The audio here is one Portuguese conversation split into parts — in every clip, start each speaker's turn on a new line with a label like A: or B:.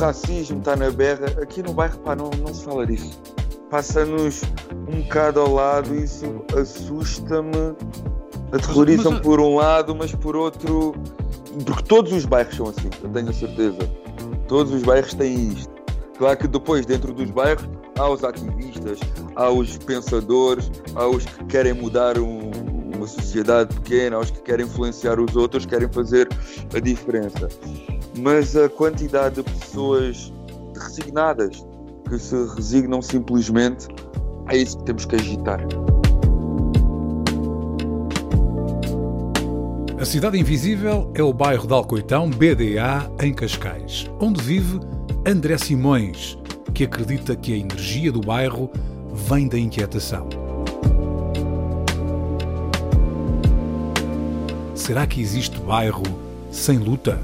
A: Racismo está na berra. Aqui no bairro pá, não, não se fala disso. Passa-nos um bocado ao lado, isso assusta-me, aterroriza-me por um lado, mas por outro. Porque todos os bairros são assim, eu tenho a certeza. Todos os bairros têm isto. Claro que depois, dentro dos bairros, há os ativistas, há os pensadores, há os que querem mudar um, uma sociedade pequena, há os que querem influenciar os outros, querem fazer a diferença. Mas a quantidade de pessoas resignadas que se resignam simplesmente é isso que temos que agitar.
B: A Cidade Invisível é o bairro de Alcoitão, BDA, em Cascais, onde vive André Simões, que acredita que a energia do bairro vem da inquietação. Será que existe bairro sem luta?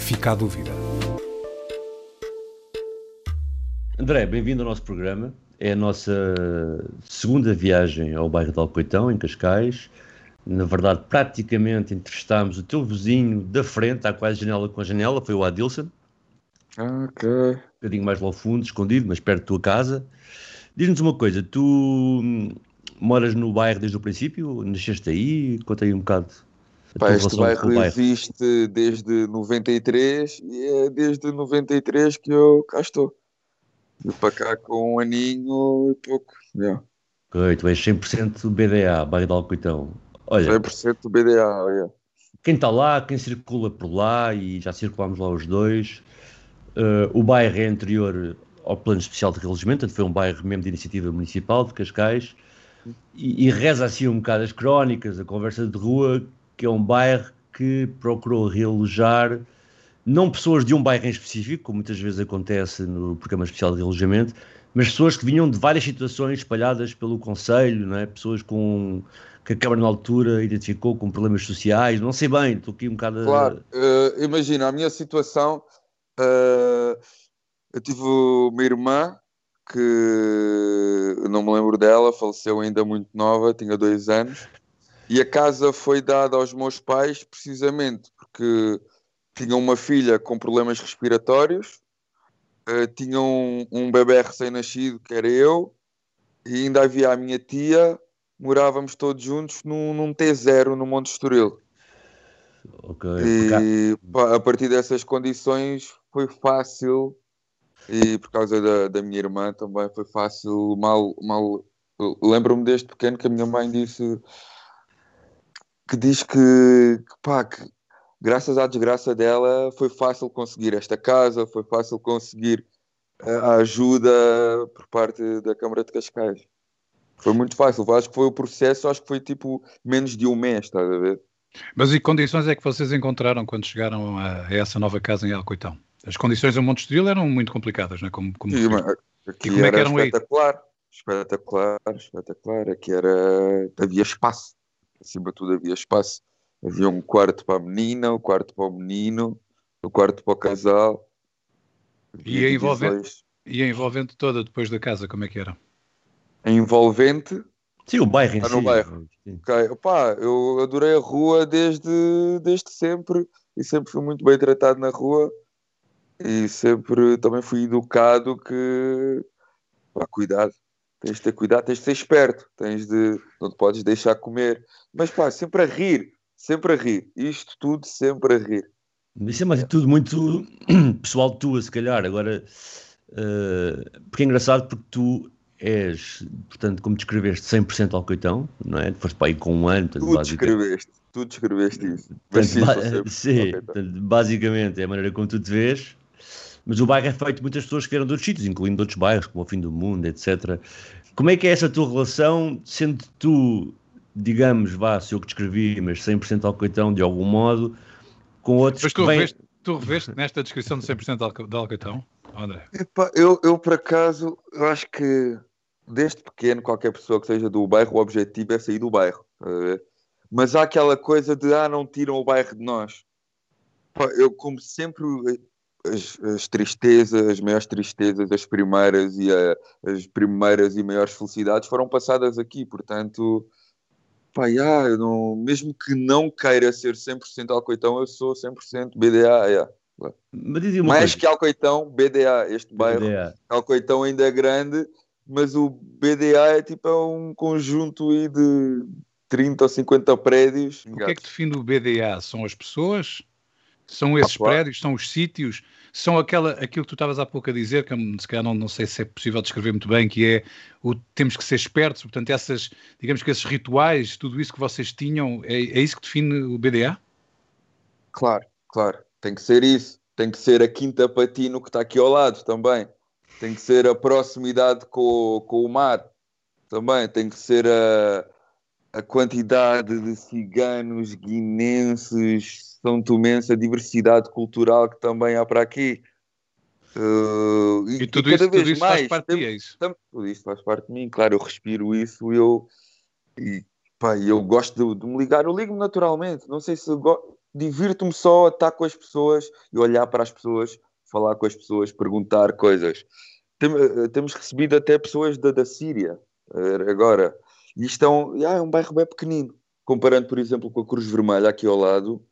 B: Fica a dúvida.
C: André, bem-vindo ao nosso programa. É a nossa segunda viagem ao bairro de Alcoitão, em Cascais. Na verdade, praticamente entrevistámos o teu vizinho da frente, à quase janela com a janela, foi o Adilson.
A: Ok.
C: Um bocadinho mais lá ao fundo, escondido, mas perto da tua casa. Diz-nos uma coisa, tu hum, moras no bairro desde o princípio? Nasceste aí? Conta aí um bocado.
A: Pá, este bairro
C: o
A: existe desde 93 e é desde 93 que eu cá estou. Para cá com um aninho e pouco. Yeah.
C: Ok, tu és 100% BDA, bairro de Alcoitão. Olha,
A: 100% do BDA. Yeah.
C: quem está lá, quem circula por lá, e já circulámos lá os dois, eh, o bairro é anterior ao plano especial de realojamento, foi um bairro mesmo de iniciativa municipal de Cascais, e, e reza assim um bocado as crónicas, a conversa de rua, que é um bairro que procurou realojar não pessoas de um bairro em específico, como muitas vezes acontece no programa especial de realojamento, mas pessoas que vinham de várias situações espalhadas pelo Conselho, é? pessoas com que a Câmara na altura identificou com problemas sociais, não sei bem, estou aqui um bocado
A: Claro, eh, imagina, a minha situação, eh, eu tive uma irmã que não me lembro dela, faleceu ainda muito nova, tinha dois anos, e a casa foi dada aos meus pais precisamente porque tinham uma filha com problemas respiratórios, eh, tinham um, um bebê recém-nascido, que era eu, e ainda havia a minha tia, morávamos todos juntos num, num T0 no Monte Estoril.
C: Ok, porque há-
A: E a partir dessas condições foi fácil, e por causa da, da minha irmã também foi fácil, mal, mal. Lembro-me desde pequeno que a minha mãe disse que diz que, que, pá, que graças à desgraça dela foi fácil conseguir esta casa, foi fácil conseguir eh, a ajuda por parte da Câmara de Cascais. Foi muito fácil, acho que foi o processo, acho que foi tipo menos de um mês, estás a ver?
B: Mas e que condições é que vocês encontraram quando chegaram a, a essa nova casa em Alcoitão? As condições em Monte Estoril eram muito complicadas, não é? Como, como
A: Sim, aqui
B: E como é que
A: era
B: eram aí?
A: espetacular, espetacular, espetacular. Aqui era, havia espaço, acima de tudo havia espaço. Havia um quarto para a menina, um quarto para o menino, um quarto para o casal.
B: E
A: Havia
B: a envolvente? E a envolvente toda depois da casa, como é que era?
A: A envolvente,
C: Sim, o bairro em
A: Ah,
C: si.
A: no bairro.
C: Sim.
A: ok, opá, eu adorei a rua desde, desde sempre e sempre fui muito bem tratado na rua e sempre também fui educado que pá, cuidado, tens de ter cuidado, tens de ser esperto, tens de não te podes deixar comer, mas pá, sempre a rir, sempre a rir, isto tudo sempre a rir.
C: Isso é uma atitude muito pessoal tua, se calhar. Agora, eh, porque é engraçado porque tu és, portanto, como descreveste, 100% alcoitão, não é? Foste para aí com um ano, portanto,
A: Tu
C: basicamente-
A: descreveste, tu descreveste isso.
C: Portanto, ba- sim, portanto, basicamente é a maneira como tu te vês, mas o bairro é feito de muitas pessoas que vieram de outros sítios, incluindo de outros bairros, como o Fim do Mundo, etc. Como é que é essa tua relação, sendo tu, digamos, vá, se eu que descrevi, mas 100% alcoitão de algum modo, com outros
B: Mas
C: que
B: tu
C: vêm...
B: vês, tu reveste nesta descrição de 100% de Alcaitão, André?
A: Epá, eu, eu, por acaso, eu acho que desde pequeno, qualquer pessoa que seja do bairro, o objetivo é sair do bairro. Mas há aquela coisa de, ah, não tiram o bairro de nós. Eu, como sempre, as, as, tristezas, as maiores tristezas, as primeiras e a, as primeiras e maiores felicidades foram passadas aqui, portanto, pá, yeah, não, mesmo que não queira ser 100% Alcoitão, eu sou 100% BDA, yeah. Mais coisa. que Alcoitão, BDA, este bairro, BDA. Alcoitão ainda é grande, mas o BDA é tipo é um conjunto de 30 ou 50 prédios.
B: O que é que define o BDA? São as pessoas? São esses ah, prédios? São os sítios? São aquela, aquilo que tu estavas há pouco a dizer, que se calhar não, não sei se é possível descrever muito bem, que é o temos que ser espertos, portanto, essas, digamos que esses rituais, tudo isso que vocês tinham, é, é isso que define o BDA?
A: Claro, claro, tem que ser isso. Tem que ser a Quinta Patino que está aqui ao lado também. Tem que ser a proximidade com, com o mar também. Tem que ser a, a quantidade de ciganos, guinenses, são Tomense, a diversidade cultural que também há para aqui.
B: Uh, e, e, tudo, e isso, tudo isso mais, faz parte de é isso?
A: Tudo isso faz parte de mim, claro, eu respiro isso eu, e pá, eu gosto de, de me ligar, eu ligo-me naturalmente, não sei se divirto-me só a estar com as pessoas e olhar para as pessoas, falar com as pessoas, perguntar coisas. Tem, uh, temos recebido até pessoas da, da Síria, uh, agora, e isto é um, é um bairro bem pequenino, comparando, por exemplo, com a Cruz Vermelha aqui ao lado,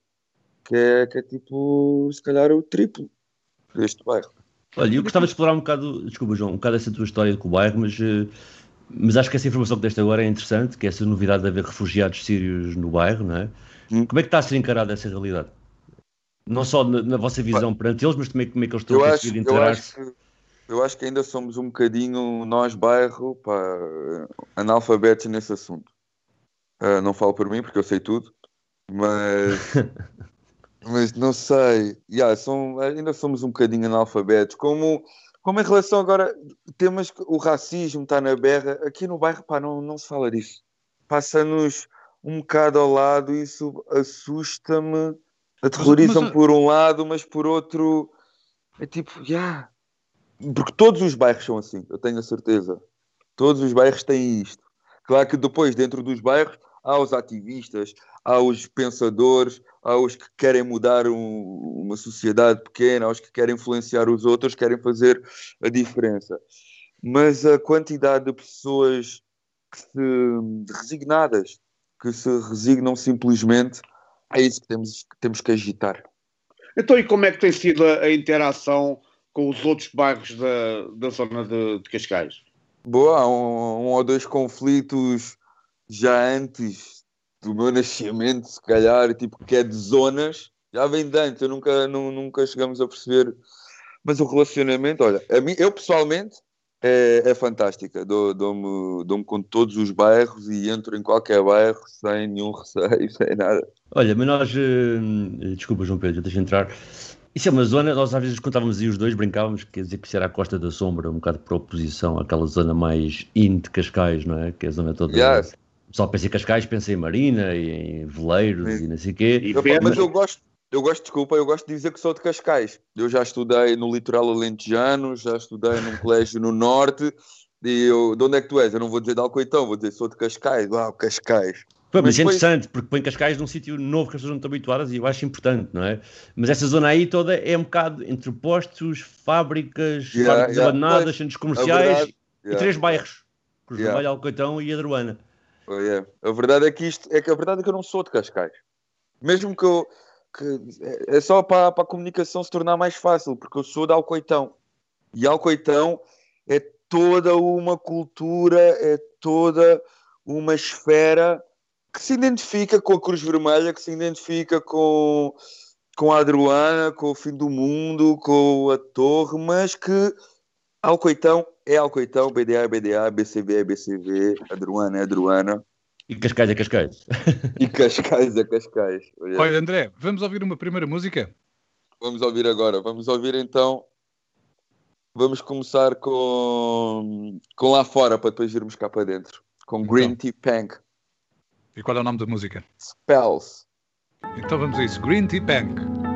A: que é, que é tipo, se calhar, o triplo deste bairro.
C: Olha, eu gostava de explorar um bocado, desculpa João, um bocado essa tua história com o bairro, mas, eh, mas acho que essa informação que deste agora é interessante, que é essa novidade de haver refugiados sírios no bairro, não é? Hum. Como é que está a ser encarada essa realidade? Não só na, na vossa visão perante eles, mas também como é que eles estão eu a conseguir integrar-se?
A: Eu, acho que ainda somos um bocadinho, nós bairro, pá, analfabetos nesse assunto. Uh, não falo por mim, porque eu sei tudo, mas mas não sei. Yeah, são, ainda somos um bocadinho analfabetos. Como, como em relação agora, temas o racismo está na berra, aqui no bairro pá, não, não se fala disso. Passa-nos um bocado ao lado, isso assusta-me, aterroriza-me por um lado, mas por outro é tipo, yeah. Porque todos os bairros são assim, eu tenho a certeza. Todos os bairros têm isto. Claro que depois, dentro dos bairros, há os ativistas, há os pensadores, há os que querem mudar um, uma sociedade pequena, há os que querem influenciar os outros, querem fazer a diferença. Mas a quantidade de pessoas que se, resignadas, que se resignam simplesmente, é isso que temos que, temos que agitar.
D: Então, e como é que tem sido a, a interação com os outros bairros da, da zona de, de Cascais?
A: Boa, há um, um ou dois conflitos já antes do meu nascimento, se calhar, tipo, que é de zonas, já vem de antes, eu nunca, não, nunca chegamos a perceber. Mas o relacionamento, olha, a mim, eu pessoalmente é, é fantástica. Dou-me dou dou com todos os bairros e entro em qualquer bairro sem nenhum receio, sem nada.
C: Olha, mas nós, uh, desculpa João Pedro, deixa entrar. Isso é uma zona, nós às vezes quando estávamos aí os dois brincávamos, quer dizer que isso era a Costa da Sombra, um bocado por oposição àquela zona mais in de Cascais, não é? Que é a zona toda.
A: Yes.
C: Só pensa em Cascais, pensa em Marina e em Veleiros Sim. e não sei o quê.
A: Eu, mas eu gosto, eu gosto, desculpa, eu gosto de dizer que sou de Cascais. Eu já estudei no litoral alentejano, já estudei num colégio no norte. E eu, de onde é que tu és? Eu não vou dizer de Alcoitão, vou dizer sou de Cascais. Uau, Cascais.
C: Pô, mas, mas é interessante, porque põe Cascais num sítio novo que as pessoas não estão habituadas e eu acho importante, não é? Mas essa zona aí toda é um bocado entre postos, fábricas, yeah, fábricas yeah, abandonadas, centros comerciais verdade, e yeah. três bairros: Cruz yeah. Vermelha, Alcoitão e Adruana.
A: É. A verdade é que isto é que a verdade é que eu não sou de Cascais. Mesmo que eu que é só para, para a comunicação se tornar mais fácil, porque eu sou de Alcoitão. E Alcoitão é toda uma cultura, é toda uma esfera que se identifica com a Cruz Vermelha, que se identifica com, com a Adruana, com o fim do mundo, com a Torre, mas que Alcoitão é Alcoitão, BDA é BDA, BCV é BCV, Adruana é Adruana.
C: E Cascais é Cascais.
A: e Cascais é Cascais.
B: Olha. Olha, André, vamos ouvir uma primeira música?
A: Vamos ouvir agora. Vamos ouvir então. Vamos começar com, com lá fora para depois irmos cá para dentro. Com então. Green Tea Punk.
B: E qual é o nome da música?
A: Spells.
B: Então vamos a isso. Green Tea Punk.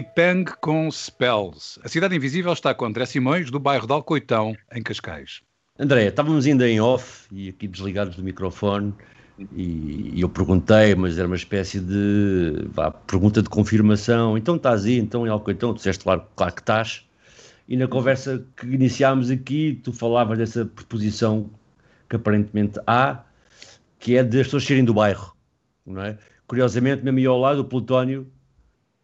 B: Pang com Spells. A Cidade Invisível está com André Simões, do bairro de Alcoitão, em Cascais.
C: André, estávamos ainda em off e aqui desligados do microfone e, e eu perguntei, mas era uma espécie de vá, pergunta de confirmação. Então estás aí, então em Alcoitão, tu disseste claro, claro que estás. E na conversa que iniciámos aqui, tu falavas dessa preposição que aparentemente há, que é de as pessoas saírem do bairro, não é? Curiosamente, mesmo aí ao lado, o Plutónio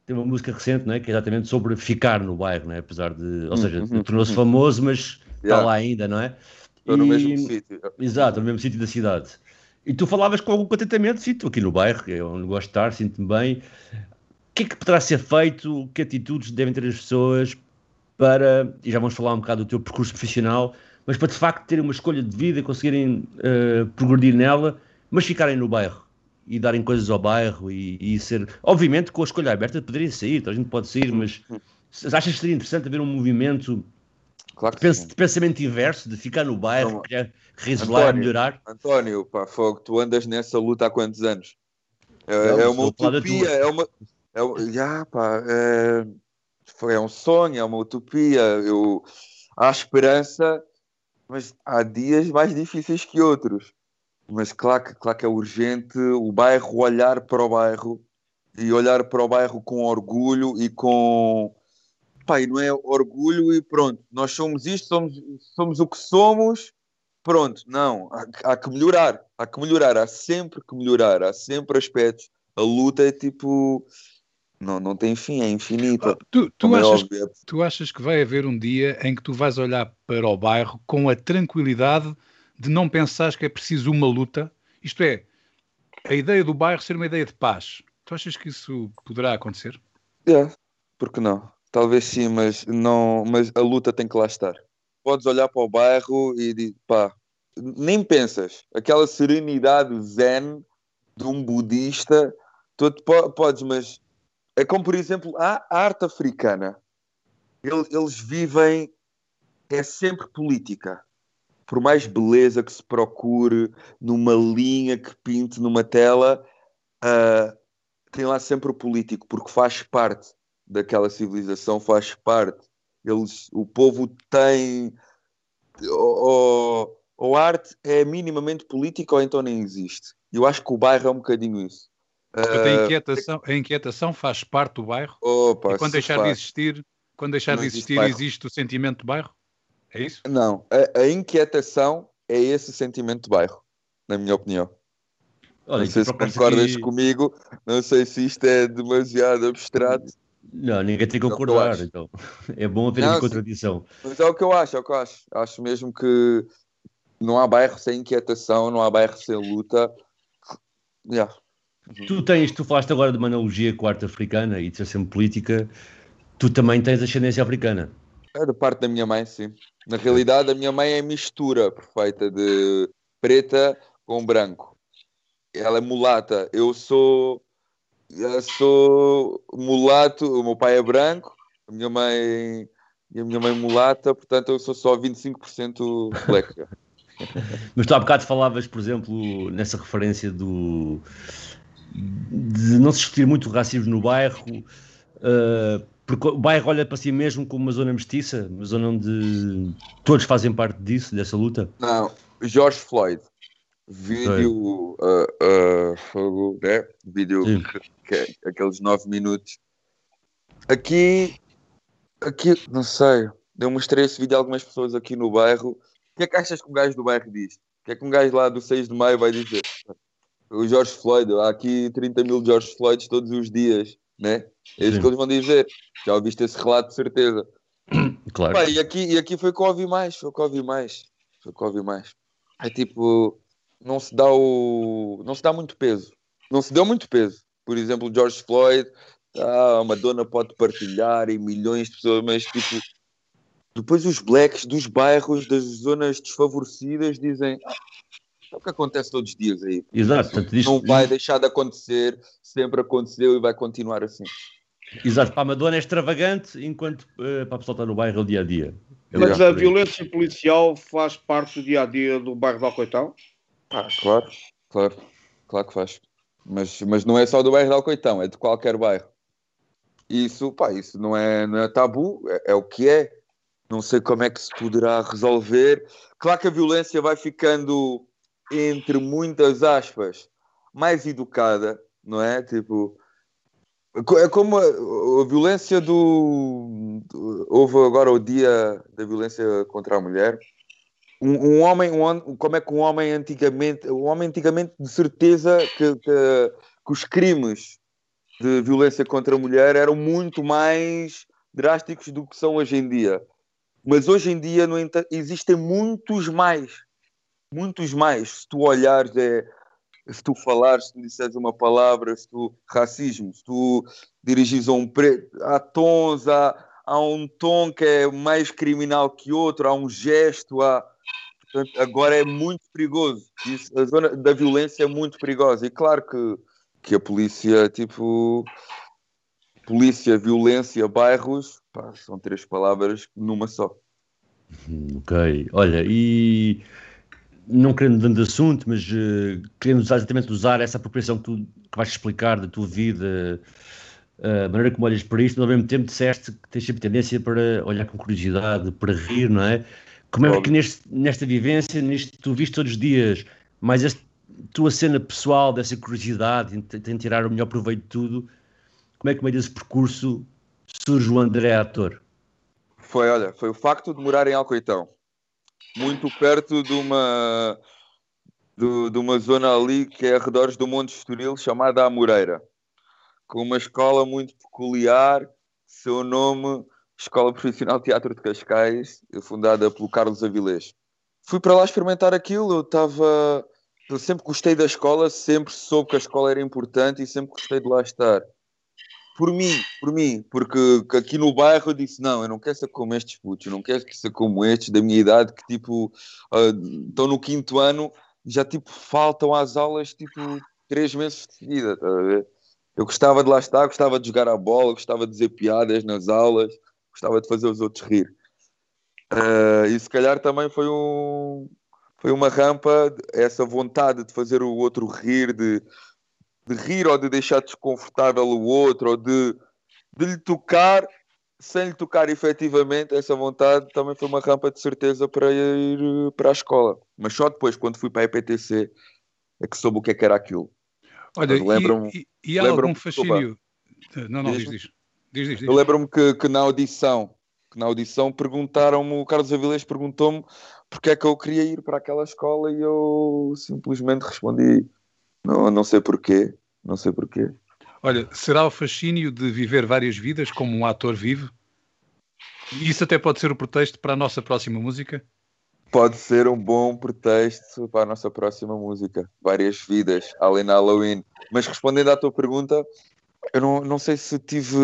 C: tem uma música recente, não é? Que é exatamente sobre ficar no bairro, não é? Apesar de, ou seja,
A: Uhum,
C: tornou-se
A: uhum.
C: famoso, mas está
A: Yeah.
C: lá ainda, não é?
A: Estou no mesmo sítio.
C: Exato, no mesmo sítio da cidade. E tu falavas com algum contentamento, sim, estou aqui no bairro, é onde gosto de estar, sinto-me bem. O que é que poderá ser feito? Que atitudes devem ter as pessoas para, e já vamos falar um bocado do teu percurso profissional, mas para de facto terem uma escolha de vida, conseguirem eh, progredir nela, mas ficarem no bairro e darem coisas ao bairro e, e ser. Obviamente, com a escolha aberta, poderem sair, a gente pode sair, mas achas que seria interessante haver um movimento
A: Claro
C: pens-
A: sim.
C: de pensamento inverso, de ficar no bairro, resolver,
A: António,
C: melhorar?
A: António, pá, fogo, tu andas nessa luta há quantos anos? É,
C: Não,
A: é uma utopia, é uma. É, um- pá, é, é um sonho, é uma utopia. Eu, há esperança, mas há dias mais difíceis que outros. Mas claro que, claro que é urgente o bairro olhar para o bairro e olhar para o bairro com orgulho e com. E não é orgulho e pronto, nós somos isto, somos, somos o que somos, pronto, não, há, há que melhorar, há que melhorar, há sempre que melhorar, há sempre aspectos. A luta é tipo. Não, não tem fim, é infinita.
B: Tu, tu
A: como é
B: achas, tu achas que vai haver um dia em que tu vais olhar para o bairro com a tranquilidade de não pensares que é preciso uma luta? Isto é, a ideia do bairro ser uma ideia de paz. Tu achas que isso poderá acontecer?
A: É, porque não? Talvez sim, mas, não, mas a luta tem que lá estar. Podes olhar para o bairro e dizer, pá, nem pensas. Aquela serenidade zen de um budista, tu podes, mas é como, por exemplo, a arte africana. Eles vivem, é sempre política. Por mais beleza que se procure numa linha que pinte numa tela, ah, tem lá sempre o político, porque faz parte daquela civilização, faz parte. Eles, o povo tem. Ou, a arte é minimamente política ou então nem existe. Eu acho que o bairro é um bocadinho isso.
B: Portanto, a, inquietação, a inquietação faz parte do bairro.
A: Opa,
B: e quando deixar
A: faz.
B: de existir, quando deixar
A: Não
B: de
A: existe
B: existir,
A: bairro.
B: existe o sentimento de bairro? É isso?
A: Não, a, a inquietação é esse sentimento de bairro, na minha opinião.
C: Olha,
A: não sei se
C: procuras
A: concordas comigo, não sei se isto é demasiado abstrato,
C: Não, ninguém tem que concordar, então. É bom haver
A: Não, sim.
C: contradição.
A: mas é o que eu acho, é o que eu acho. Acho mesmo que não há bairro sem inquietação, não há bairro sem luta. Yeah.
C: Tu tens, tu falaste agora de uma analogia com a arte africana e de ser sempre política, tu também tens ascendência africana.
A: É da parte da minha mãe, sim. Na realidade, a minha mãe é mistura perfeita de preta com branco. Ela é mulata. Eu sou, eu sou mulato. O meu pai é branco, a minha mãe e a minha mãe mulata, portanto eu sou só 25% black.
C: Mas tu há bocado falavas, por exemplo, nessa referência do de não se discutir muito o racismo no bairro, eh, porque o bairro olha para si mesmo como uma zona mestiça, uma zona onde todos fazem parte disso, dessa luta.
A: Não, George Floyd. Vídeo, ah, fogo, né? Vídeo que, que é aqueles 9 minutos. Aqui, aqui, não sei, eu mostrei esse vídeo a algumas pessoas aqui no bairro. O que é que achas que um gajo do bairro diz? O que é que um gajo lá do 6 de maio vai dizer? O George Floyd, há aqui 30 mil George Floyds todos os dias, né? É isso
C: Sim.
A: que eles vão dizer. Já ouviste esse relato de certeza.
C: Claro.
A: Pá, e, aqui, e aqui foi o que eu ouvi mais, foi o que eu ouvi mais. Foi o que eu ouvi mais. É tipo, não se dá o. não se dá muito peso. Não se deu muito peso. Por exemplo, George Floyd, ah, a Madonna pode partilhar e milhões de pessoas, mas tipo. Depois os blacks dos bairros, das zonas desfavorecidas, dizem "Ah, é o que acontece todos os dias aí.
C: Exato, portanto, diz,
A: Não vai deixar de acontecer, sempre aconteceu e vai continuar assim.
C: exato, para a Madonna é extravagante, enquanto eh, para a pessoa estar no bairro o dia a dia. É
D: Mas a violência policial faz parte do dia a dia do bairro de Alcoitão?
A: Ah, claro, claro, claro que faz. Mas, mas não é só do bairro de Alcoitão, é de qualquer bairro. Isso, pá, isso não é, não é tabu, é, é o que é. Não sei como é que se poderá resolver. Claro que a violência vai ficando, entre muitas aspas, mais educada, não é? Tipo, é como a, a violência do, do- Houve agora o dia da violência contra a mulher um, um homem, um, como é que um homem antigamente, um homem antigamente de certeza que, que, que os crimes de violência contra a mulher eram muito mais drásticos do que são hoje em dia. Mas hoje em dia, entanto, existem muitos mais. Muitos mais. Se tu olhares, é, se tu falares, se tu disseres uma palavra, se tu racismo, se tu dirigis a um preto, há tons, há, há um tom que é mais criminal que outro, há um gesto, há Portanto, agora é muito perigoso. Isso, a zona da violência é muito perigosa. E claro que, que a polícia, tipo, polícia, violência, bairros, pá, são três palavras numa só.
C: Ok, olha, e não querendo dando assunto, mas eh, querendo usar, exatamente usar essa apropriação que tu que vais explicar da tua vida, eh, a maneira como olhas para isto, mas ao mesmo tempo disseste que tens sempre tendência para olhar com curiosidade, para rir, não é? Como é que neste, nesta vivência, nisto que tu viste todos os dias, mais esta tua cena pessoal, dessa curiosidade, em tirar o melhor proveito de tudo, como é que no meio desse percurso surge o André ator?
A: Foi, olha, foi o facto de morar em Alcoitão, muito perto de uma, de, de uma zona ali que é arredores do Monte Estoril, chamada Amoreira, com uma escola muito peculiar, seu nome, Escola Profissional de Teatro de Cascais, fundada pelo Carlos Avilés. Fui para lá experimentar aquilo, eu estava... Eu sempre gostei da escola, sempre soube que a escola era importante e sempre gostei de lá estar por mim, por mim, porque que aqui no bairro eu disse: não, eu não quero ser como estes putos, eu não quero ser como estes da minha idade que tipo ah, estão no quinto ano já tipo faltam às aulas tipo três meses de seguida. estás a ver? Eu gostava de lá estar, gostava de jogar a bola, gostava de dizer piadas nas aulas, gostava de fazer os outros rir. Ah, e se calhar também foi um foi uma rampa, essa vontade de fazer o outro rir, de de rir ou de deixar desconfortável o outro ou de, de lhe tocar sem lhe tocar efetivamente, essa vontade também foi uma rampa de certeza para ir eh, para a escola. Mas só depois, quando fui para a EPTC, é que soube o que, é que era aquilo.
B: Olha, e, e, há algum fascínio. Não, não, diz, diz. Diz, diz, diz.
A: Eu lembro-me que, que na audição, que na audição perguntaram-me, o Carlos Avilés perguntou-me porque é que eu queria ir para aquela escola e eu simplesmente respondi, não, não sei porquê, não sei porquê.
B: Olha, será o fascínio de viver várias vidas como um ator vive? Isso até pode ser o pretexto para a nossa próxima música?
A: Pode ser um bom pretexto para a nossa próxima música. Várias vidas, além da Halloween. Mas respondendo à tua pergunta, eu não, não sei se tive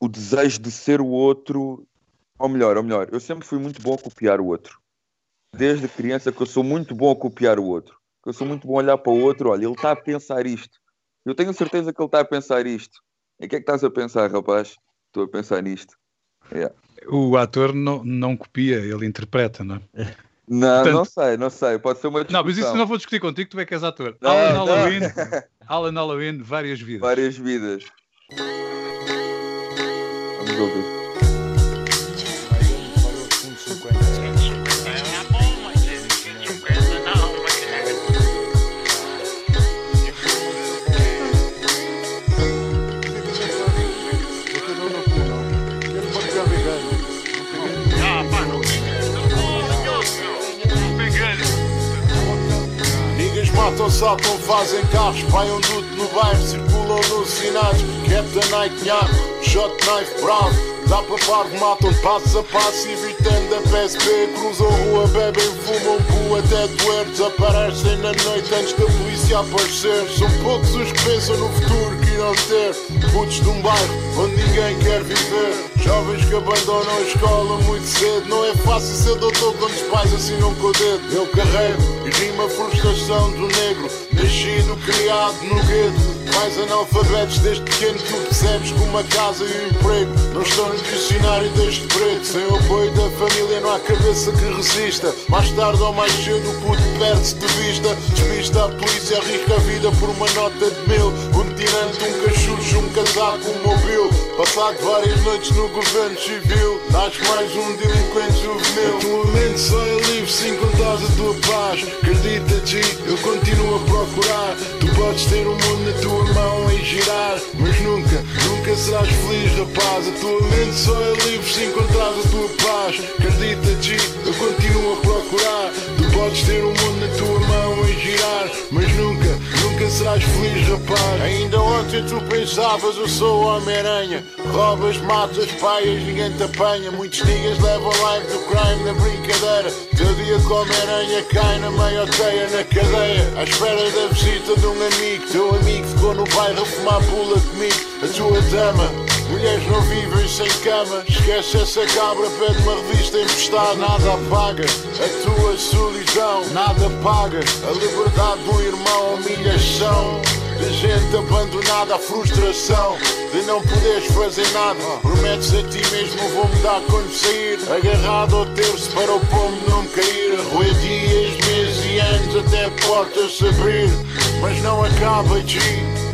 A: o desejo de ser o outro, ou melhor, ou melhor, eu sempre fui muito bom a copiar o outro. Desde criança que eu sou muito bom a copiar o outro. Que eu sou muito bom olhar para o outro, olha, ele está a pensar isto. Eu tenho certeza que ele está a pensar isto. E o que é que estás a pensar, rapaz? Estou a pensar nisto.
B: O ator não, não copia, ele interpreta, não é?
A: Não,
B: Portanto-
A: não sei, não sei. Pode ser uma
B: Não, mas isso
A: discussão.
B: não vou discutir contigo, tu é que és ator.
A: Não,
B: Alan
A: não.
B: Halloween, Alan Halloween, várias vidas.
A: Várias vidas. Vamos ouvir.
E: Fazem carros, paiam duto no bairro, circulam alucinados. Captain Night Nhaco, shot knife bravo. Dá para parvo, matam passo a passo, evitando a PSP. Cruzam rua, bebem, fumam pu até doer. Desaparecem na noite antes da polícia aparecer. São poucos os que pensam no futuro que irão ter. Putos de um bairro onde ninguém quer viver. Jovens que abandonam a escola muito cedo. Não é fácil ser doutor quando os pais assinam com o dedo. Eu carrego e rima a frustração do negro. Nascido, criado no gueto. Pais analfabetos desde pequeno tu percebes que uma casa e um emprego não estão no dicionário deste preto. Sem o apoio da família não há cabeça que resista. Mais tarde ou mais cedo o puto perde-se de vista. Despista a polícia, arrisca a vida por uma nota de mil. Um tirante, um cachucho, um casaco, um mobile. Passado várias noites no governo civil, nasce mais um delinquente juvenil. A tua mente só é livre se encontrares a tua paz. Acredita, G, eu continuo a procurar. Podes ter o mundo na tua mão e girar, mas nunca, nunca serás feliz, rapaz. A tua mente só é livre se encontrares a tua paz. Acredita, G, eu continuo a procurar. Tu podes ter o mundo na tua mão e girar, mas nunca serás feliz, rapaz. Ainda ontem tu pensavas, eu sou Homem-Aranha. Roubas, matas, paias, ninguém te apanha. Muitos niggas levam live do crime na brincadeira. Teu dia com Homem-Aranha cai na meia teia na cadeia. À espera da visita de um amigo. Teu amigo ficou no bairro a fumar pula comigo. A tua dama. Mulheres não vivem sem cama. Esquece essa cabra, pede uma revista emprestada. Nada apaga a tua solidão. Nada paga a liberdade do irmão. Humilhação de gente abandonada à frustração de não poderes fazer nada. Prometes a ti mesmo vou mudar quando sair. Agarrado ao terço para o pombo não cair. Roer dias, meses e anos até portas se abrir. Mas não acaba, G.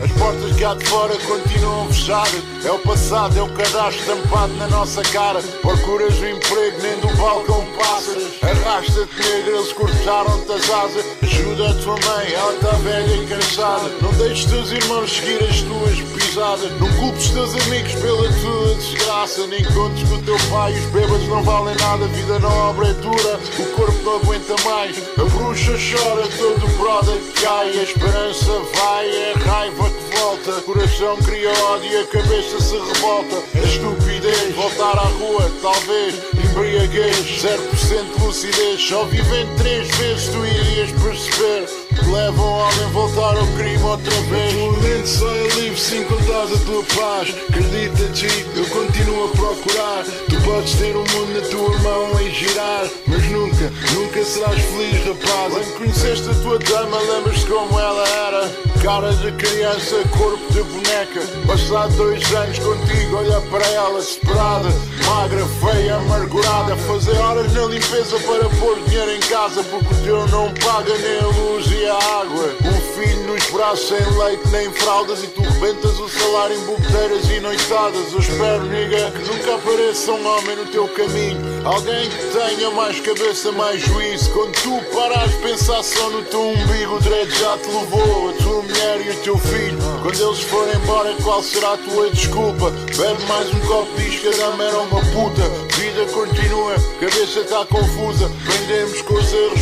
E: As portas cá de fora continuam fechadas. É o passado, é o cadastro estampado na nossa cara. Procuras o emprego, nem do balcão passas. Arrasta-te negra, eles cortaram-te as asas. Ajuda a tua mãe, ela está velha e cansada. Não deixes teus irmãos seguir as tuas pisadas. Não culpes teus amigos pela tua desgraça. Nem contes que o teu pai os bêbados não valem nada. A vida não obra é dura, o corpo não aguenta mais. A bruxa chora, todo o brother cai. A esperança vai, é a raiva O coração cria ódio e a cabeça se revolta. A estupidez, voltar à rua, talvez. Embriaguez, 0% de lucidez. Só vivem três vezes, tu irias perceber. Leva um homem a voltar ao crime outra vez. Tua mente só é livre se encontrares a tua paz. Acredita, G, eu continuo a procurar. Tu podes ter o mundo na tua mão e girar. Mas nunca, nunca serás feliz, rapaz. Quando conheceste a tua dama, lembras-te como ela era? Cara de criança, corpo de boneca. Passado dois anos contigo, olha para ela, desesperada. Magra, feia, amargurada. Fazer horas na limpeza para pôr dinheiro em casa. Porque o teu não paga nem a luz e a água. Um filho nos braços sem leite nem fraldas E tu rebentas o salário em bobeteiras e noitadas. Eu espero, nigga, que nunca apareça um homem no teu caminho. Alguém que tenha mais cabeça, mais juízo. Quando tu parares de pensar só no teu umbigo O dread já te levou, a tua mulher e o teu filho Quando eles forem embora, qual será a tua desculpa? Bebe mais um copo diz que a dama era uma puta. Vida continua, cabeça está confusa. Prendemos com os erros,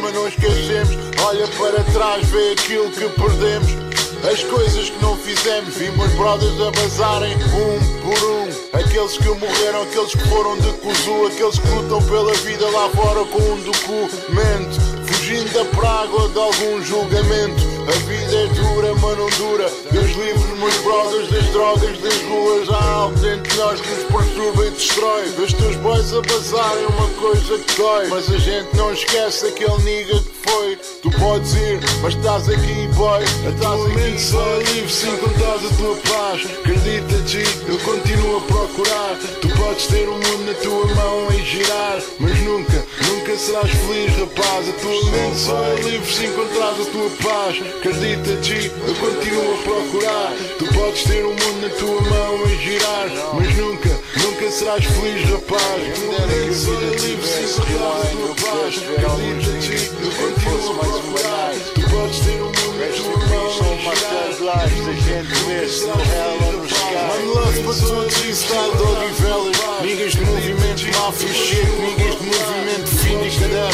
E: mas não esquecemos. Olha para trás, vê aquilo que perdemos as coisas que não fizemos, vimos brothers a bazarem um por um. Aqueles que morreram, aqueles que foram de cuzu, aqueles que lutam pela vida lá fora com um documento. Fugindo da praga de algum julgamento. A vida é dura, mas não dura. Deus livre meus brothers das drogas, das ruas. Há algo dentro de nós que nos perturba e destrói. Os teus boys a bazarem uma coisa que dói. Mas a gente não esquece aquele nigga que foi. Tu podes ir, mas estás aqui, boy. Estás aqui, só é livre se encontrares a tua paz. Acredita, G, eu continuo a procurar. Tu podes ter o mundo na tua mão e girar. Mas nunca, nunca serás feliz, rapaz. A tua mente só é livre se encontrares a tua paz. Acredita, G, eu continuo a procurar. Tu podes ter o mundo na tua mão e girar, mas nunca, nunca serás feliz, rapaz. Tu nem só livre se encontrares a tua paz. Acredita, G, eu continuo a procurar. Tu podes ter o mundo na tua mão e girar. A gente vê-se no hell ou no sky. One love para todos, style dog e velas. Niggas de movimento, máfia, shit. Niggas de movimento, fim e cadeira.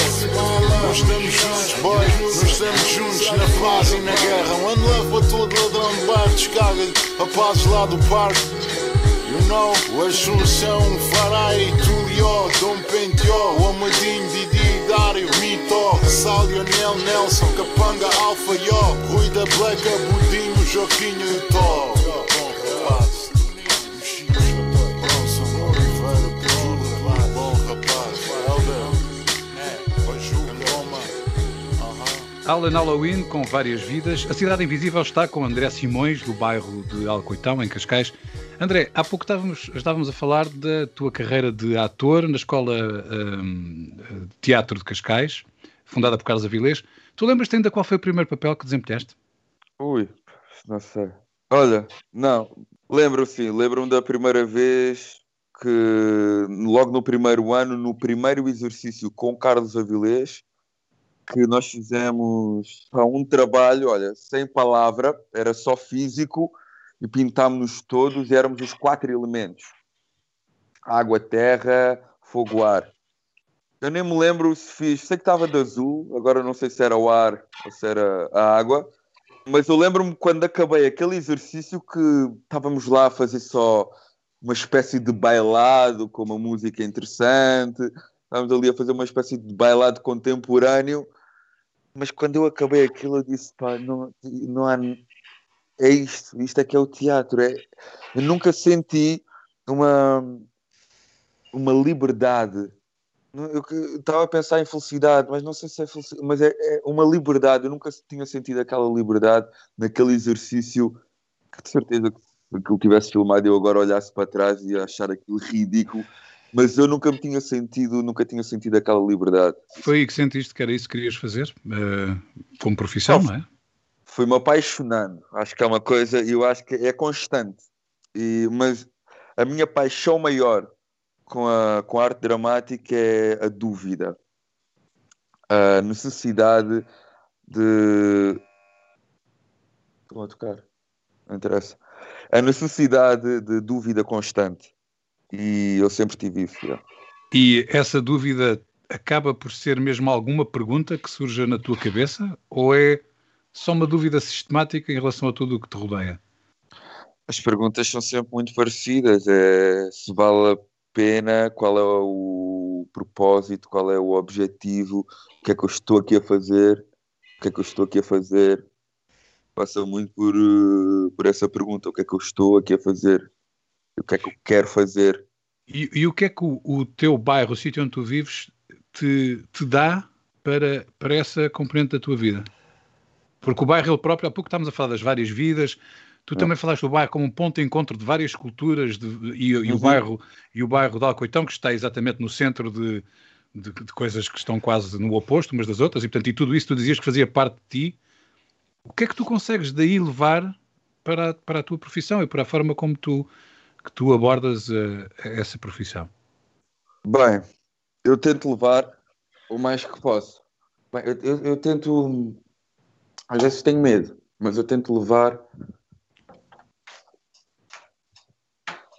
E: Nós estamos juntos, boy. Nós estamos juntos na paz e na guerra. One love para todo ladrão de bairro. Descarga a paz lá do parque. You know, o Assunção, Farai, Tulió, Dom Penteó, o Amadinho, Didi, Dário, Mito, Sal, Lionel, Nelson, Capanga, Alfa, Rui da Bleca, Budinho, Joquinho e Tó.
B: Alan Halloween com várias vidas. A Cidade Invisível está com André Simões, do bairro de Alcoitão, em Cascais. André, há pouco estávamos, estávamos a falar da tua carreira de ator na Escola hum, de Teatro de Cascais, fundada por Carlos Avilés. Tu lembras-te ainda qual foi o primeiro papel que desempenhaste?
A: Ui, não sei. Olha, não, lembro sim, lembro-me da primeira vez que, logo no primeiro ano, no primeiro exercício com Carlos Avilés, que nós fizemos um trabalho, olha, sem palavra, era só físico e pintámos-nos todos e éramos os quatro elementos: água, terra, fogo, ar. Eu nem me lembro se fiz, sei que estava de azul, agora não sei se era o ar ou se era a água, mas eu lembro-me quando acabei aquele exercício que estávamos lá a fazer só uma espécie de bailado com uma música interessante, estávamos ali a fazer uma espécie de bailado contemporâneo, mas quando eu acabei aquilo eu disse, pá, não, não há... É isto, isto é que é o teatro. É... Eu nunca senti uma, uma liberdade. Eu estava a pensar em felicidade, mas não sei se é felicidade, mas é, é, uma liberdade. Eu nunca tinha sentido aquela liberdade naquele exercício que de certeza que aquilo tivesse filmado eu agora olhasse para trás e achar aquilo ridículo. Mas eu nunca me tinha sentido, nunca tinha sentido aquela liberdade.
B: Foi aí que sentiste que era isso que querias fazer? Uh, como profissão, não, não é?
A: Fui-me apaixonando. Acho que é uma coisa, eu acho que é constante. E, mas a minha paixão maior com a, com a arte dramática é a dúvida, a necessidade de. Estou a tocar, não interessa. A necessidade de dúvida constante. E eu sempre tive isso. Já.
B: E essa dúvida acaba por ser mesmo alguma pergunta que surja na tua cabeça? Ou é só uma dúvida sistemática em relação a tudo o que te rodeia?
A: As perguntas são sempre muito parecidas. É se vale a pena, qual é o propósito, qual é o objetivo, o que é que eu estou aqui a fazer, o que é que eu estou aqui a fazer. Passa muito por, uh, por essa pergunta: o que é que eu estou aqui a fazer, o que é que eu quero fazer.
B: E, e o que é que o, o teu bairro, o sítio onde tu vives, te, te dá para, para essa componente da tua vida? Porque o bairro ele próprio, há pouco estávamos a falar das várias vidas, Tu também falaste do bairro como um ponto de encontro de várias culturas de, e, e uhum. o bairro, e o bairro de Alcoitão, que está exatamente no centro de, de, de, coisas que estão quase no oposto umas das outras, e portanto, e tudo isso tu dizias que fazia parte de ti. o que é que tu consegues daí levar para, para a tua profissão e para a forma como tu, que tu abordas uh, essa profissão?
A: Bem, eu tento levar o mais que posso. Bem, eu, eu, eu tento. Às vezes tenho medo, mas eu tento levar.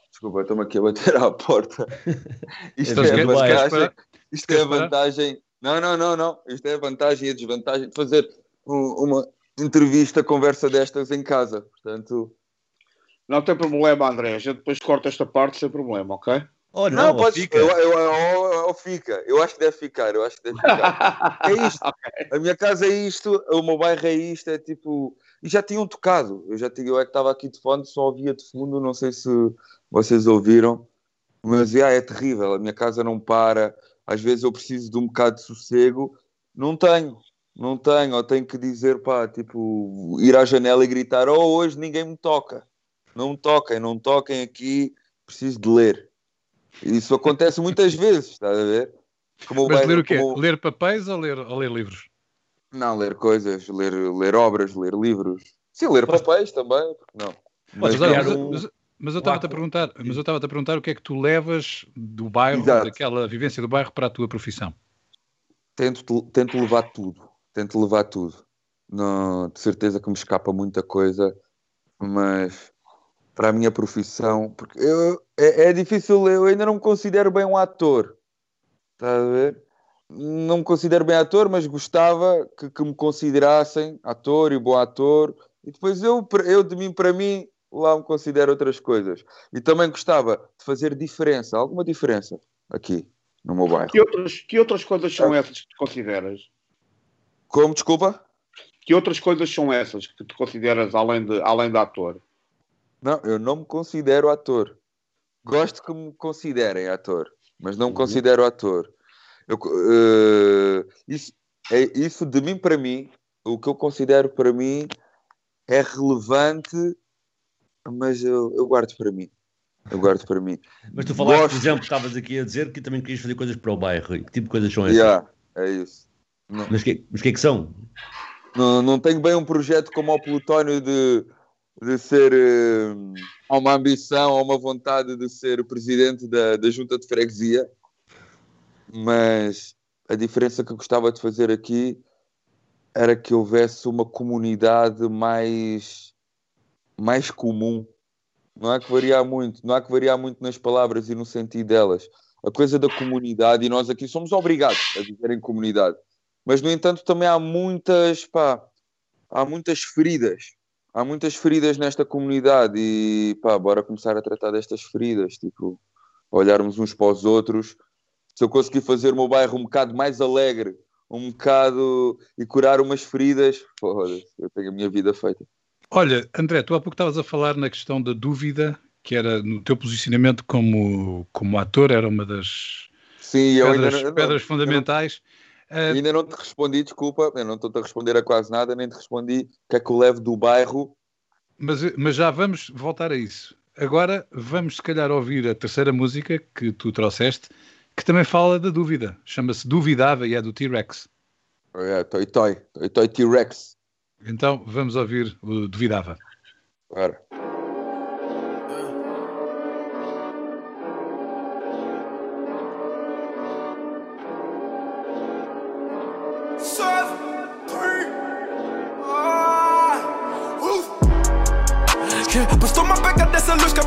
A: Desculpa, estou-me aqui a bater à porta. Isto é, a vantagem. Isto é a vantagem. Não, não, não, não. Isto é a vantagem e a desvantagem de fazer uma entrevista, conversa destas em casa. Portanto.
D: Não tem problema, André. A gente depois corta esta parte sem problema, ok?
A: Oh, não, não pode fica. Eu, eu, eu, eu, fica. Eu acho que deve ficar. Eu acho que deve ficar. é isto. okay. A minha casa é isto, o meu bairro é isto, é tipo. E já tinham tocado. Eu já tinha, eu é que estava aqui de fundo, só ouvia de fundo, não sei se vocês ouviram, mas yeah, é terrível. A minha casa não para. Às vezes eu preciso de um bocado de sossego, não tenho. Não tenho, ou tenho que dizer, pá, tipo, ir à janela e gritar: Oh, hoje ninguém me toca. Não me toquem, não toquem aqui, preciso de ler. Isso acontece muitas vezes, estás a ver?
B: Como Mas ler o quê? Como... Ler papéis ou ler, ou ler livros?
A: Não, ler coisas, ler, ler obras, ler livros. Sim, ler papéis também, não.
B: Mas, mas, um... mas, mas eu estava-te a perguntar, mas eu estava a perguntar o que é que tu levas do bairro, Exato. daquela vivência do bairro para a tua profissão.
A: Tento, tento levar tudo, tento levar tudo. Não, de certeza que me escapa muita coisa, mas para a minha profissão, porque eu, é, é, difícil, eu ainda não me considero bem um ator. Está a ver? Não me considero bem ator, mas gostava que, que me considerassem ator e bom ator. E depois eu, eu de mim para mim, lá me considero outras coisas. E também gostava de fazer diferença, alguma diferença aqui no meu bairro.
D: Que outras, que outras coisas são essas que te consideras?
A: Como, desculpa?
D: Que outras coisas são essas que te consideras além de, além de ator?
A: Não, eu não me considero ator. Gosto que me considerem ator, mas não me uhum. considero ator. Eu, uh, isso, é, isso de mim para mim, o que eu considero para mim é relevante, mas eu, eu guardo para mim. Eu guardo para mim.
C: Mas tu falaste, Gosto... por exemplo, estavas aqui a dizer que também querias fazer coisas para o bairro. Que tipo de coisas são essas?
A: Yeah, é isso.
C: Não. Mas o que, mas que é que são?
A: Não, não tenho bem um projeto como o Plutónio de de ser uh, uma ambição ou uma vontade de ser presidente da, da junta de freguesia, mas a diferença que eu gostava de fazer aqui era que houvesse uma comunidade mais, mais comum. Não há que variar muito, não há que variar muito nas palavras e no sentido delas. A coisa da comunidade, e nós aqui somos obrigados a viver em comunidade. Mas, no entanto, também há muitas, pá, há muitas feridas há muitas feridas nesta comunidade e pá, bora começar a tratar destas feridas, tipo, olharmos uns para os outros. Se eu conseguir fazer o meu bairro um bocado mais alegre, um bocado e curar umas feridas, foda-se, eu tenho a minha vida feita.
B: Olha, André, tu há pouco estavas a falar na questão da dúvida, que era no teu posicionamento como, como ator, era uma das
A: Sim,
B: pedras,
A: ainda,
B: pedras fundamentais.
A: Uh, ainda não te respondi, desculpa, eu não estou-te a responder a quase nada, nem te respondi o que é que eu levo do bairro.
B: Mas, mas já vamos voltar a isso. Agora vamos, se calhar, ouvir a terceira música que tu trouxeste, que também fala da dúvida. Chama-se Duvidava e é do T-Rex.
A: Oh, é, Toy Toy, Toy Toy T-Rex.
B: Então vamos ouvir o Duvidava.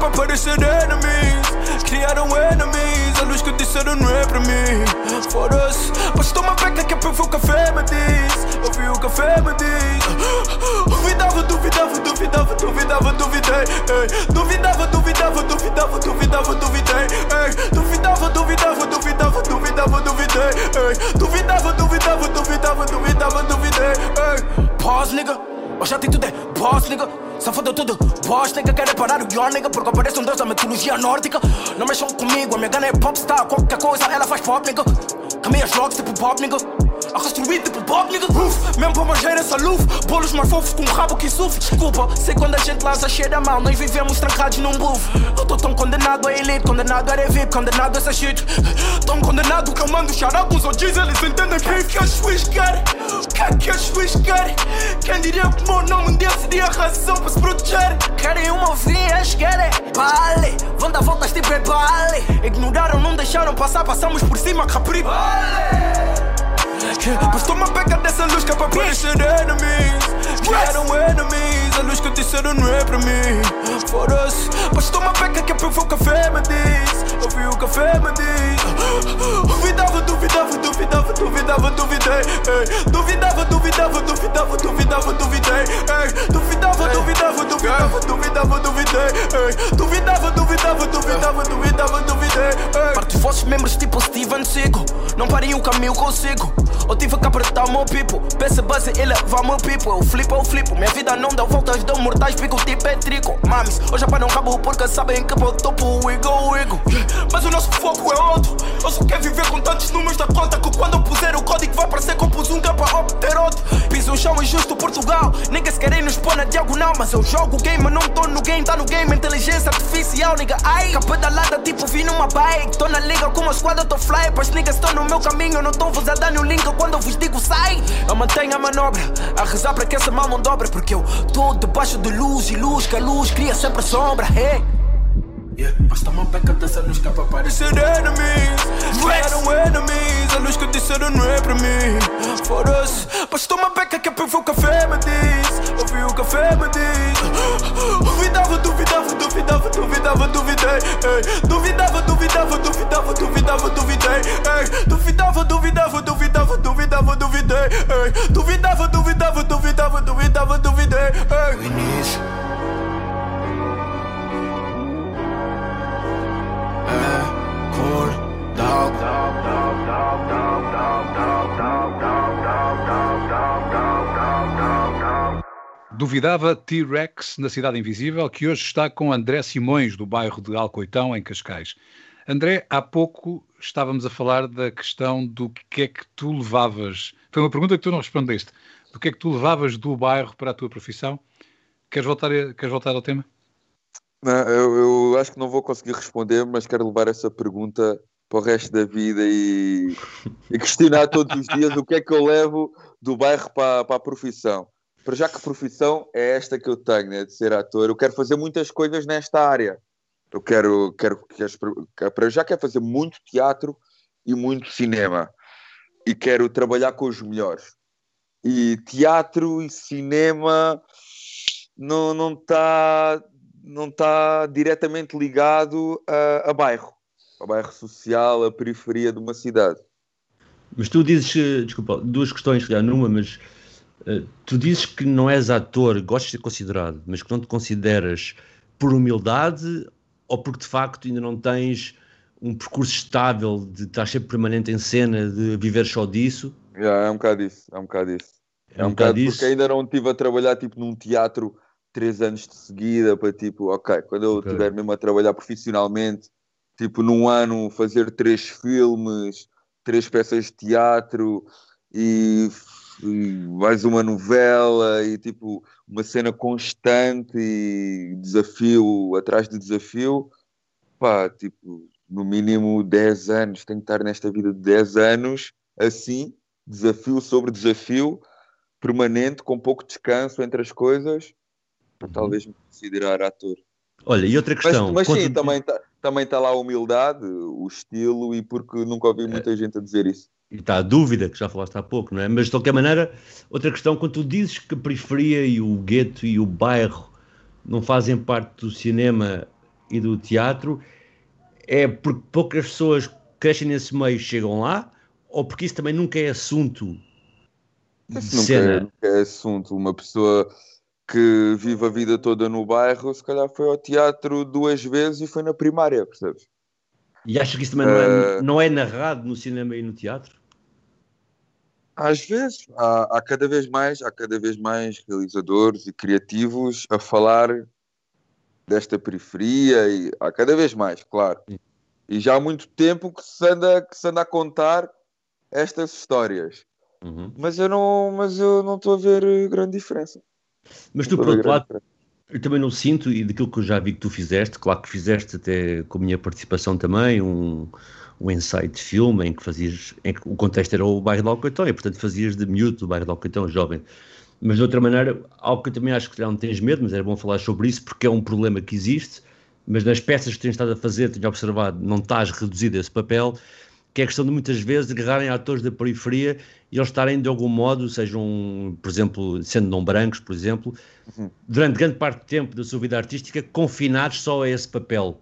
A: Bora.
F: parecer enemies Criaram enemies A luz que disseram não é para mim Foda-se Mas toma a beca que é para ver o café me diz Ouvi o café me diz Duvidava, duvidava, duvidava, duvidava, duvidei ei. Duvidava, duvidava, duvidava, duvidava, duvidei ei. Duvidava, duvidava, duvidava, duvidava, duvidei ei. Duvidava, duvidava, duvidava, duvidava, duvidei ei. Pause, nigga Hoje tem tudo é boss, nigga foda tudo, boss, nigga, querem parar o pior, nigga Porque aparece um deus da mitologia nórdica. Não mexam comigo, a minha gana é popstar Qualquer coisa ela faz pop, nigga. Caminha jogos tipo pop, nigga A construir tipo Bob, nigga groove. Mesmo para manger essa luva. Bolos mais fofos com um rabo que sufre. Desculpa, sei quando a gente lança cheira mal. Nós vivemos trancados num booth. Eu tô tão condenado a elite, condenado a VIP, condenado a essa shit. Tão condenado que eu mando chorar com os OGs, eles entendem que que Swiss querem. Que que Swiss querem? Quem diria que meu nome dele seria a razão para se proteger? Querem uma ovinha, querem. Vale, vão dar voltas tipo é vale. Ignoraram, não deixaram passar, passamos por cima, capri. Vale. Yeah, mas toma beca dessa luz que é para parecer enemies Criaram enemies, a luz que disseram não é para mim. Foda-se, mas toma beca que é para ver o café me diz. Ouvi o café me diz. Duvidava, duvidava, duvidava, duvidava, duvidei ei. Duvidava, duvidava, duvidava, duvidava, duvidei ei. Duvidava, duvidava, duvidava, duvidava, duvidei ei. Duvidava, duvidava, duvidava, duvidava, duvidei ei. Parte os vossos membros tipo Steven Seagal Não parem o caminho consigo. Eu tive que apertar o meu pipo. Peça base e levar meu pipo. Eu flipo, eu flipo. Minha vida não deu voltas, deu mortais Pico tipo é trico Mames, hoje para não cabo Porque sabem que pro topo Wiggle, wiggle Mas o nosso foco é outro Eu só quero viver com tantos números da conta Que quando eu puser o código vai parecer que eu pus um obter outro. Piso um chão injusto Portugal. Niggas querem nos pôr na diagonal Mas eu jogo o game, não tô no game. Tá no game, inteligência artificial, nigga. Ai, capedalada tipo vi numa bike. Tô na liga com uma squad, eu tô fly Para niggas estão no meu caminho. Não tão vos a dar no link quando eu vos digo sai, eu mantenho a manobra. A rezar para que essa mão dobra. Porque eu tô debaixo de luz e luz, que a luz cria sempre sombra. Hey. Yeah, basta uma beca dessa luz que é para parecer enemies. Eram enemies, a luz que disseram não é para mim. Foda-se, basta uma beca que é para ver o café me diz. Ouvi o café me diz. Duvidava, duvidava, duvidava, duvidava, duvidei. Ei. Duvidava, duvidava, duvidava, duvidava, duvidei. Ei. Duvidava, duvidava, duvidava, duvidava, duvidei. Ei. Duvidava, Duvidava
B: T-Rex na Cidade Invisível, que hoje está com André Simões, do bairro de Alcoitão, em Cascais. André, há pouco estávamos a falar da questão do que é que tu levavas. Foi uma pergunta que tu não respondeste. Do que é que tu levavas do bairro para a tua profissão? Queres voltar, a, queres voltar ao tema?
A: Não, eu, eu acho que não vou conseguir responder, mas quero levar essa pergunta para o resto da vida e, e questionar todos os dias o que é que eu levo do bairro para, para a profissão. Para já que profissão é esta que eu tenho, né, de ser ator, eu quero fazer muitas coisas nesta área. Eu quero, quero, quero para já quero fazer muito teatro e muito cinema. E quero trabalhar com os melhores. E teatro e cinema não não está não tá diretamente ligado a, a bairro, ao bairro social, a periferia de uma cidade.
C: Mas tu dizes, eh, desculpa, duas questões, já numa, mas tu dizes que não és ator, gostas de ser considerado, mas que não te consideras por humildade ou porque de facto ainda não tens um percurso estável de estar sempre permanente em cena, de viver só disso?
A: Yeah, é um bocado isso, é um bocado isso.
C: É, é um, um bocado, bocado
A: porque ainda não estive a trabalhar tipo num teatro três anos de seguida para tipo, ok, quando eu estiver okay. mesmo a trabalhar profissionalmente, tipo num ano fazer três filmes, três peças de teatro e, e mais uma novela e tipo uma cena constante e desafio atrás de desafio, pá, tipo, no mínimo 10 anos, tenho que estar nesta vida de 10 anos, assim, desafio sobre desafio, permanente, com pouco descanso entre as coisas, para talvez me considerar ator.
C: Olha, e outra questão.
A: Mas, mas sim, também está também tá lá a humildade, o estilo, e porque nunca ouvi muita é. gente a dizer isso.
C: E está a dúvida, que já falaste há pouco, não é? Mas de qualquer maneira, outra questão, quando tu dizes que a periferia e o gueto e o bairro não fazem parte do cinema e do teatro, é porque poucas pessoas crescem nesse meio e chegam lá, ou porque isso também nunca é assunto
A: de isso nunca cena? É, nunca é assunto. Uma pessoa que vive a vida toda no bairro, se calhar foi ao teatro duas vezes e foi na primária, percebes?
C: E acha que isso também não, é, eh, não é narrado no cinema e no teatro?
A: Às vezes, há, há, cada vez mais, há cada vez mais realizadores e criativos a falar desta periferia e há cada vez mais, claro. E já há muito tempo que se anda, que se anda a contar estas histórias.
C: Uhum.
A: Mas eu não mas eu não estou a ver grande diferença.
C: Mas tu, por outro lado,
A: grande diferença.
C: Eu também não sinto, e daquilo que eu já vi que tu fizeste, claro que fizeste até com a minha participação também, um, um ensaio de filme em que fazias, em que o contexto era o bairro de Alcoitão, e portanto fazias de miúdo do bairro de Alcoitão, jovem. Mas de outra maneira, algo que eu também acho que já não tens medo, mas era bom falar sobre isso, porque é um problema que existe, mas nas peças que tens estado a fazer, tenho observado, não estás reduzido a esse papel, que é a questão de muitas vezes agarrarem atores da periferia e eles estarem de algum modo, sejam, por exemplo, sendo não brancos, por exemplo, durante grande parte do tempo da sua vida artística, confinados só a esse papel.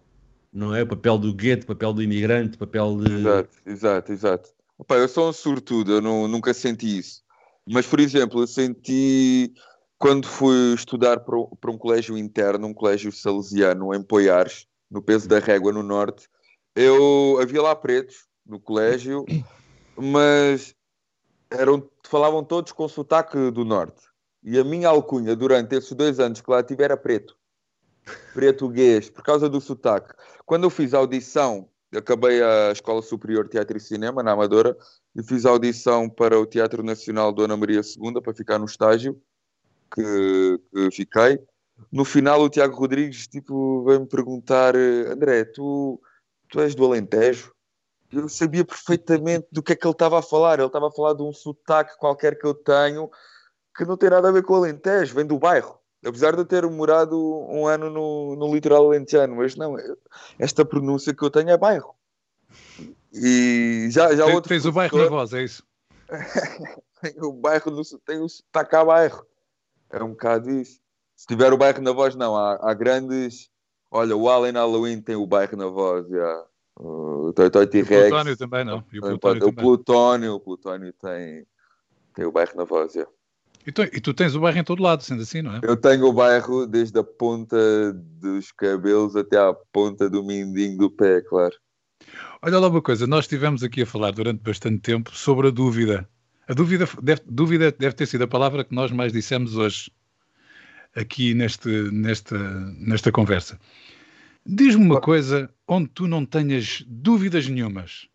C: Não é? O papel do gueto, o papel do imigrante, o papel de.
A: Exato, exato, exato. Opa, eu sou um sortudo, eu não- nunca senti isso. Mas, por exemplo, eu senti quando fui estudar para um, para um colégio interno, um colégio salesiano em Poiares, no peso da régua no norte, eu havia lá pretos no colégio, mas eram, falavam todos com sotaque do norte. E a minha alcunha durante esses dois anos que lá tive era preto. Português, por causa do sotaque. Quando eu fiz a audição, acabei a Escola Superior de Teatro e Cinema, na Amadora, e fiz a audição para o Teatro Nacional Dona Maria II, para ficar no estágio, que, que fiquei. No final, o Tiago Rodrigues tipo, veio-me perguntar: André, tu, tu és do Alentejo? Eu sabia perfeitamente do que é que ele estava a falar. Ele estava a falar de um sotaque qualquer que eu tenho que não tem nada a ver com o Alentejo, vem do bairro. Apesar de eu ter morado um ano no, no litoral alentejano, mas não, esta pronúncia que eu tenho é bairro. E já, já
B: Tens-
A: outro
B: Tens o bairro na voz, é isso?
A: tem o bairro no, tem o sotaque a bairro. É um bocado isso. Se tiver o bairro na voz, não. Há, há grandes. Olha, o Allen Halloween tem o bairro na voz. O Toy
B: E o
A: T-Rex.
B: Plutónio também, não? E o
A: Plutónio o Plutónio tem, tem o bairro na voz. já.
B: E tu, e tu tens o bairro em todo lado, sendo assim, não é?
A: Eu tenho o bairro desde a ponta dos cabelos até à ponta do mindinho do pé, claro.
B: Olha lá uma coisa, nós estivemos aqui a falar durante bastante tempo sobre a dúvida. A dúvida deve, dúvida deve ter sido a palavra que nós mais dissemos hoje, aqui neste, nesta, nesta conversa. Diz-me uma coisa onde tu não tenhas dúvidas nenhumas.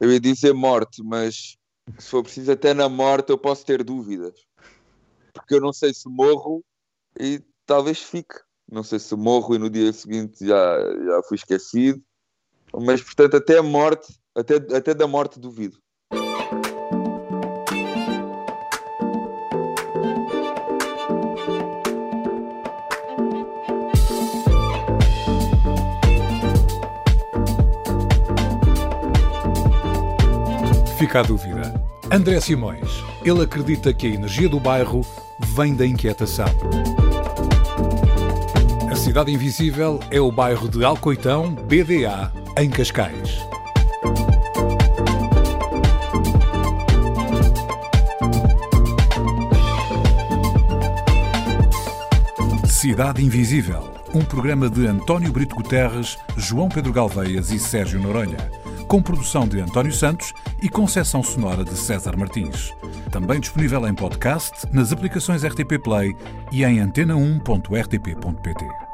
A: Eu ia dizer morte, mas se for preciso, até na morte eu posso ter dúvidas. Porque eu não sei se morro e talvez fique. Não sei se morro e no dia seguinte já, já fui esquecido. Mas, portanto, até a morte, até, até da morte duvido.
B: Fica a dúvida. André Simões, ele acredita que a energia do bairro vem da inquietação. A Cidade Invisível é o bairro de Alcoitão, BDA, em Cascais. Cidade Invisível, um programa de António Brito Guterres, João Pedro Galveias e Sérgio Noronha, com produção de António Santos e concessão sonora de César Martins. Também disponível em podcast, nas aplicações RTP Play e em antena1.rtp.pt.